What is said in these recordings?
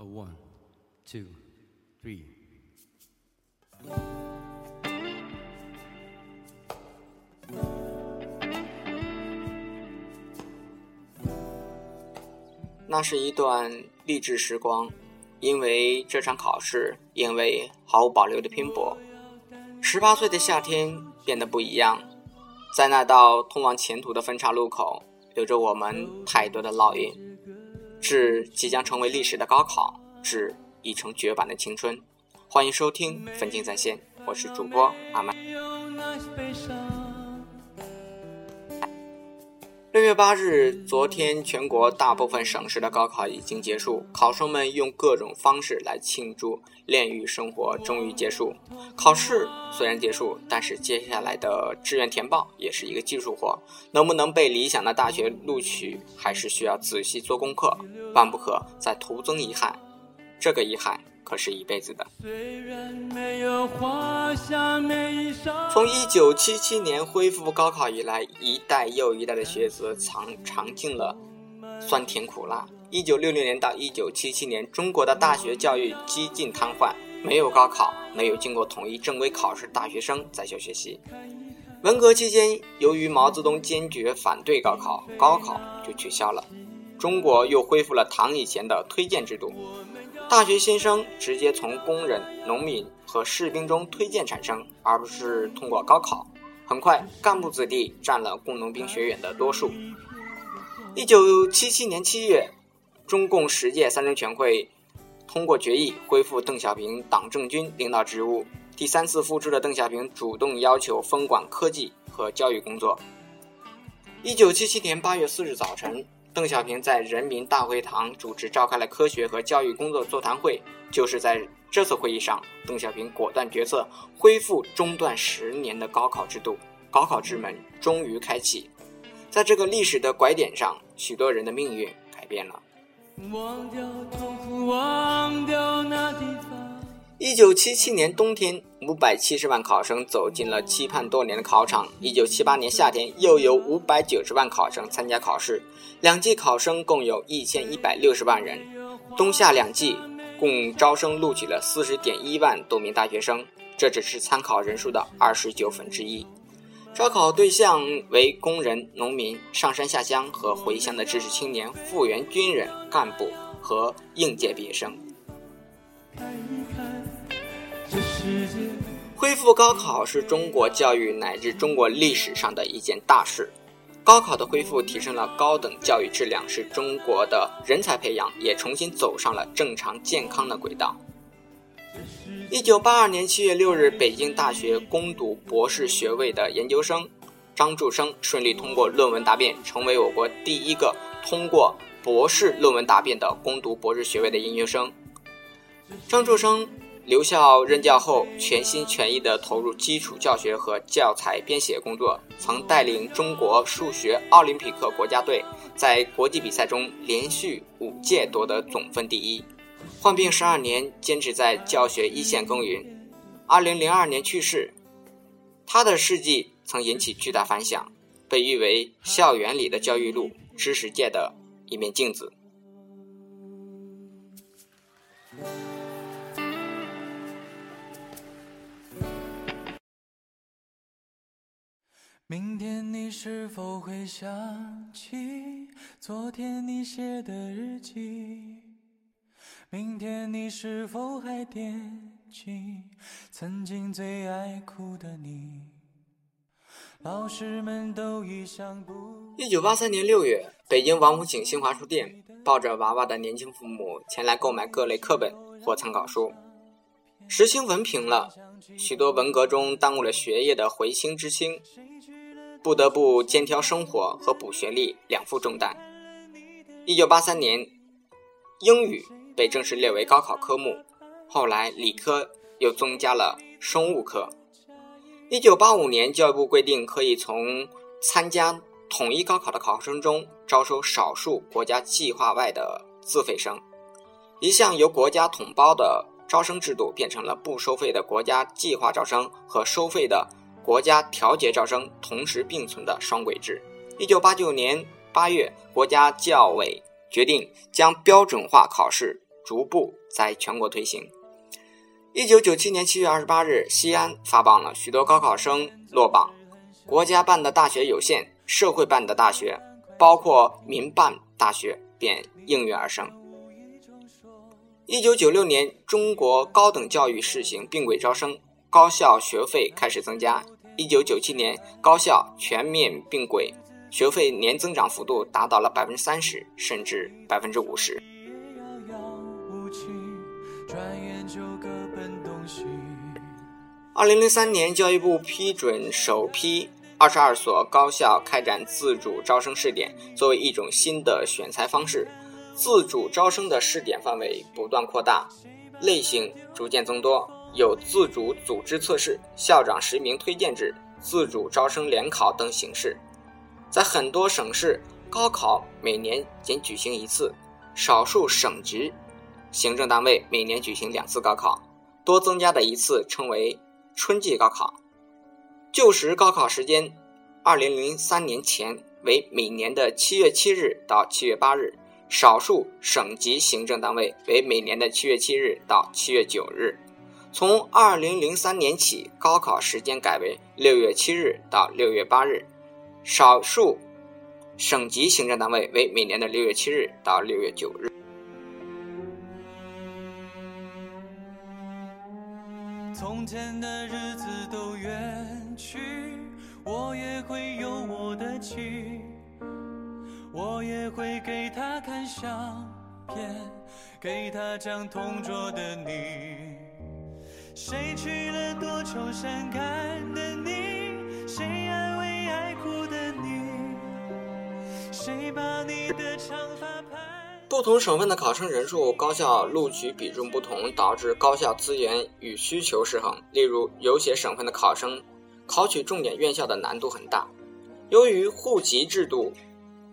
A one, two, three. 那是一段励志时光，因为这场考试，因为毫无保留的拼搏，十八岁的夏天变得不一样。在那道通往前途的分岔路口，留着我们太多的烙印。致即将成为历史的高考，致已成绝版的青春。欢迎收听《分镜在线》，我是主播阿曼。六月八日，昨天全国大部分省市的高考已经结束，考生们用各种方式来庆祝炼狱生活终于结束。考试虽然结束，但是接下来的志愿填报也是一个技术活，能不能被理想的大学录取，还是需要仔细做功课，万不可再徒增遗憾。这个遗憾。可是一辈子的。从一九七七年恢复高考以来，一代又一代的学子尝尝尽了酸甜苦辣。一九六六年到一九七七年，中国的大学教育几近瘫痪，没有高考，没有经过统一正规考试，大学生在校学习。文革期间，由于毛泽东坚决反对高考，高考就取消了，中国又恢复了唐以前的推荐制度。大学新生直接从工人、农民和士兵中推荐产生，而不是通过高考。很快，干部子弟占了工农兵学院的多数。一九七七年七月，中共十届三中全会通过决议，恢复邓小平党政军领导职务。第三次复职的邓小平主动要求分管科技和教育工作。一九七七年八月四日早晨。邓小平在人民大会堂主持召开了科学和教育工作座谈会。就是在这次会议上，邓小平果断决策，恢复中断十年的高考制度，高考之门终于开启。在这个历史的拐点上，许多人的命运改变了。忘掉痛苦，忘掉那地方。一九七七年冬天，五百七十万考生走进了期盼多年的考场。一九七八年夏天，又有五百九十万考生参加考试，两季考生共有一千一百六十万人。冬夏两季共招生录取了四十点一万多名大学生，这只是参考人数的二十九分之一。招考对象为工人、农民、上山下乡和回乡的知识青年、复员军人、干部和应届毕业生。恢复高考是中国教育乃至中国历史上的一件大事。高考的恢复提升了高等教育质量，使中国的人才培养也重新走上了正常健康的轨道。一九八二年七月六日，北京大学攻读博士学位的研究生张柱生顺利通过论文答辩，成为我国第一个通过博士论文答辩的攻读博士学位的研究生。张柱生。留校任教后，全心全意地投入基础教学和教材编写工作，曾带领中国数学奥林匹克国家队在国际比赛中连续五届夺得总分第一。患病十二年，坚持在教学一线耕耘。二零零二年去世，他的事迹曾引起巨大反响，被誉为校园里的教育路，知识界的一面镜子。明天你是否会想起昨天你写的日记？明天你是否还惦记曾经最爱哭的你？老师们都已想不。一九八三年六月，北京王府井新华书店，抱着娃娃的年轻父母前来购买各类课本或参考书。时兴文凭了，许多文革中耽误了学业的回青知青。不得不肩挑生活和补学历两副重担。一九八三年，英语被正式列为高考科目，后来理科又增加了生物课。一九八五年，教育部规定可以从参加统一高考的考生中招收少数国家计划外的自费生，一项由国家统包的招生制度变成了不收费的国家计划招生和收费的。国家调节招生同时并存的双轨制。一九八九年八月，国家教委决定将标准化考试逐步在全国推行。一九九七年七月二十八日，西安发榜了许多高考生落榜，国家办的大学有限，社会办的大学，包括民办大学便应运而生。一九九六年，中国高等教育试行并轨招生，高校学费开始增加。一九九七年，高校全面并轨，学费年增长幅度达到了百分之三十，甚至百分之五十。二零零三年，教育部批准首批二十二所高校开展自主招生试点，作为一种新的选材方式。自主招生的试点范围不断扩大，类型逐渐增多，有自主组织测试、校长实名推荐制、自主招生联考等形式。在很多省市，高考每年仅举行一次，少数省级行政单位每年举行两次高考，多增加的一次称为春季高考。旧时高考时间，二零零三年前为每年的七月七日到七月八日。少数省级行政单位为每年的七月七日到七月九日，从二零零三年起，高考时间改为六月七日到六月八日，少数省级行政单位为每年的六月七日到六月九日。从前的日子都远去，我也会有我的妻。我也会给他看相片，给他讲同桌的你。谁娶了多愁善感的你？谁安慰爱哭的你？谁把你的长发盘？不同省份的考生人数、高校录取比重不同，导致高校资源与需求失衡。例如，有些省份的考生考取重点院校的难度很大。由于户籍制度。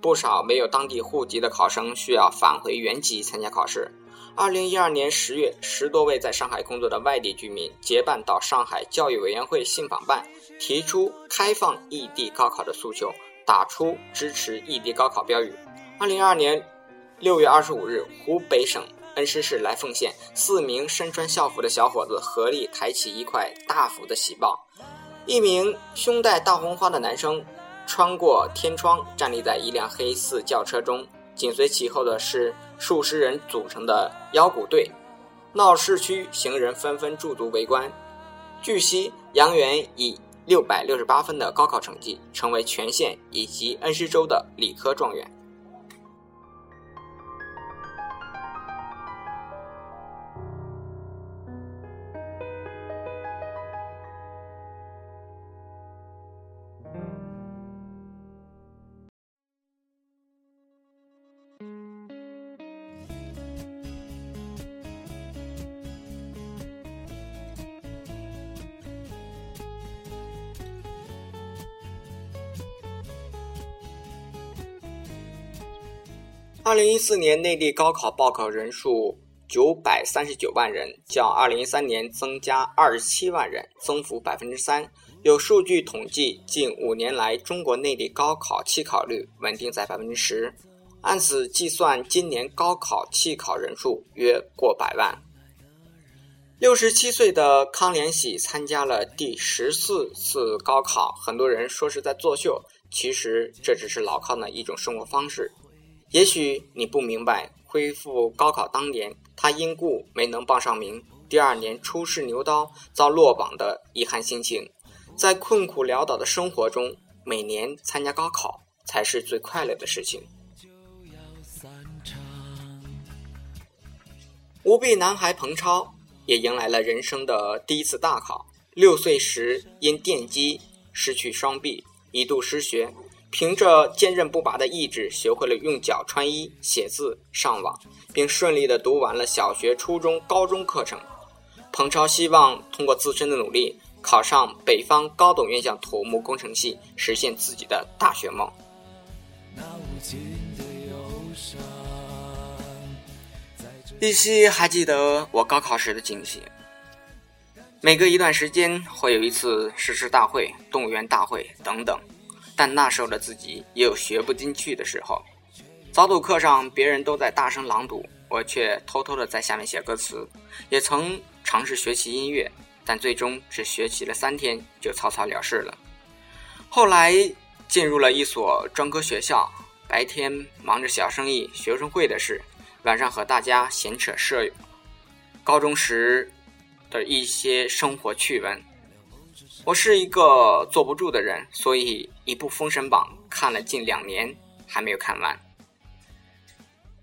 不少没有当地户籍的考生需要返回原籍参加考试。二零一二年十月，十多位在上海工作的外地居民结伴到上海教育委员会信访办，提出开放异地高考的诉求，打出支持异地高考标语。二零二二年六月二十五日，湖北省恩施市来凤县，四名身穿校服的小伙子合力抬起一块大幅的喜报，一名胸戴大红花的男生。穿过天窗，站立在一辆黑色轿车中，紧随其后的是数十人组成的腰鼓队。闹市区行人纷纷驻足围观。据悉，杨元以六百六十八分的高考成绩，成为全县以及恩施州的理科状元。二零一四年内地高考报考人数九百三十九万人，较二零一三年增加二十七万人，增幅百分之三。有数据统计，近五年来中国内地高考弃考率稳定在百分之十，按此计算，今年高考弃考人数约过百万。六十七岁的康连喜参加了第十四次高考，很多人说是在作秀，其实这只是老康的一种生活方式。也许你不明白，恢复高考当年，他因故没能报上名，第二年初试牛刀遭落榜的遗憾心情。在困苦潦倒的生活中，每年参加高考才是最快乐的事情。无臂男孩彭超也迎来了人生的第一次大考。六岁时因电击失去双臂，一度失学。凭着坚韧不拔的意志，学会了用脚穿衣、写字、上网，并顺利地读完了小学、初中、高中课程。彭超希望通过自身的努力，考上北方高等院校土木工程系，实现自己的大学梦。依稀还记得我高考时的惊喜。每隔一段时间会有一次誓师大会、动员大会等等。但那时候的自己也有学不进去的时候。早读课上，别人都在大声朗读，我却偷偷的在下面写歌词，也曾尝试学习音乐，但最终只学习了三天就草草了事了。后来进入了一所专科学校，白天忙着小生意、学生会的事，晚上和大家闲扯舍友。高中时的一些生活趣闻。我是一个坐不住的人，所以一部《封神榜》看了近两年还没有看完。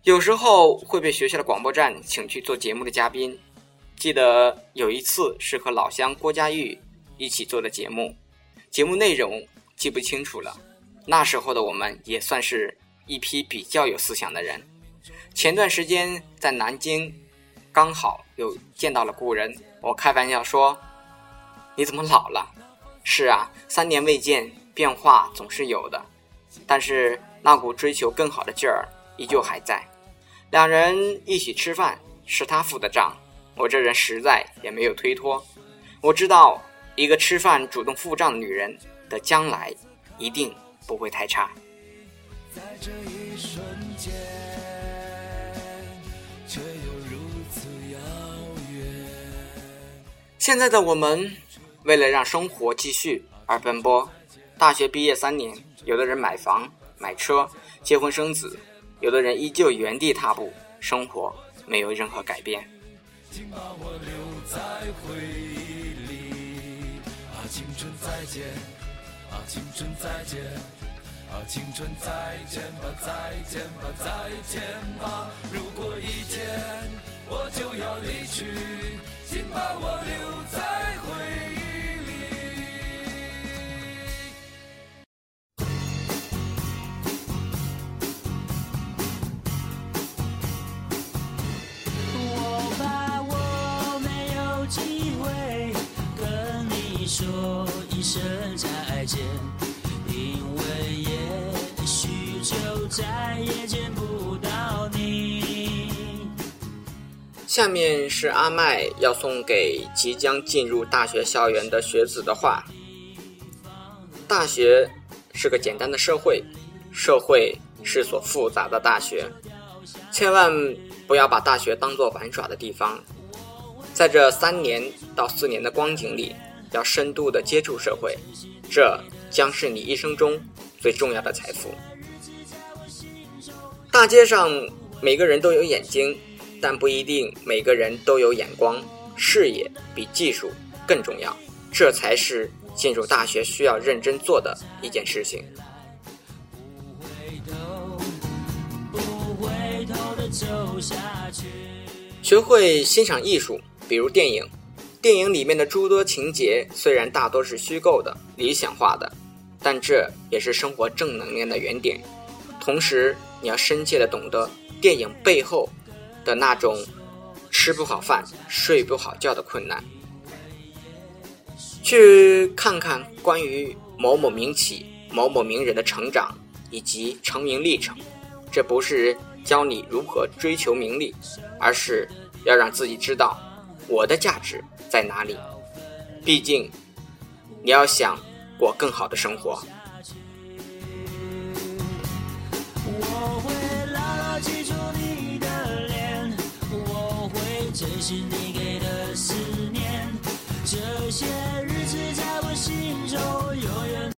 有时候会被学校的广播站请去做节目的嘉宾。记得有一次是和老乡郭佳玉一起做的节目，节目内容记不清楚了。那时候的我们也算是一批比较有思想的人。前段时间在南京，刚好又见到了故人，我开玩笑说。你怎么老了？是啊，三年未见，变化总是有的，但是那股追求更好的劲儿依旧还在。两人一起吃饭，是他付的账，我这人实在也没有推脱。我知道，一个吃饭主动付账的女人的将来一定不会太差。在这一瞬间，却又如此遥远。现在的我们。为了让生活继续而奔波，大学毕业三年，有的人买房买车、结婚生子，有的人依旧原地踏步，生活没有任何改变。请把我留在回忆里，啊，青春再见，啊，青春再见，啊，青春再见吧，再见吧，再见吧。如果一天我就要离去，请把我留在回忆。下面是阿麦要送给即将进入大学校园的学子的话：大学是个简单的社会，社会是所复杂的大学，千万不要把大学当做玩耍的地方。在这三年到四年的光景里。要深度的接触社会，这将是你一生中最重要的财富。大街上每个人都有眼睛，但不一定每个人都有眼光。视野比技术更重要，这才是进入大学需要认真做的一件事情。学会欣赏艺术，比如电影。电影里面的诸多情节虽然大多是虚构的、理想化的，但这也是生活正能量的原点。同时，你要深切的懂得电影背后的那种吃不好饭、睡不好觉的困难。去看看关于某某名企、某某名人的成长以及成名历程，这不是教你如何追求名利，而是要让自己知道我的价值。在哪里？毕竟，你要想过更好的生活。是你给的思念这些日子在我心中永远。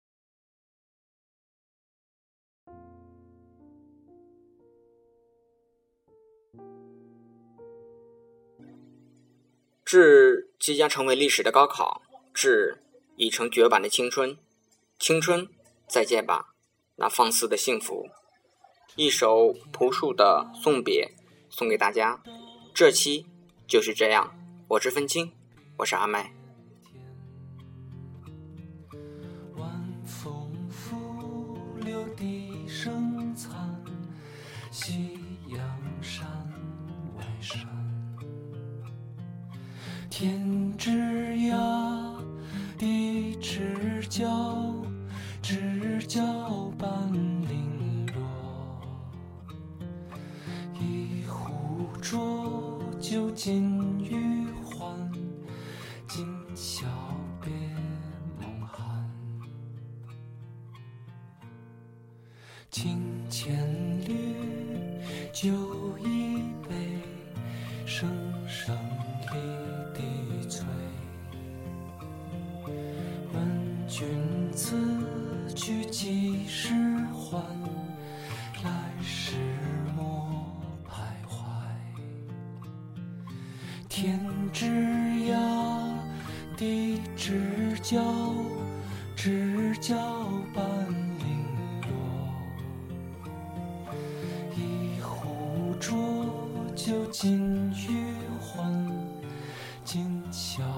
致即将成为历史的高考，致已成绝版的青春，青春再见吧，那放肆的幸福。一首朴树的送别送给大家，这期就是这样。我是分清，我是阿麦。晚风拂柳笛声残，夕阳山外山。天之涯，地之角，酒尽余欢今宵别梦寒。清浅绿酒一杯声声离笛催问君此笑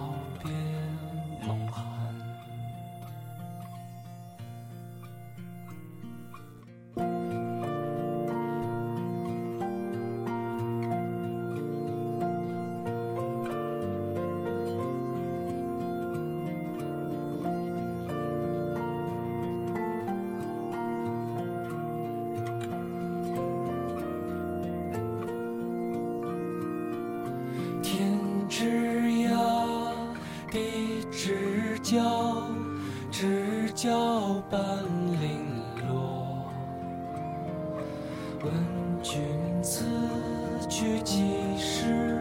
要知交半零落。问君此去几时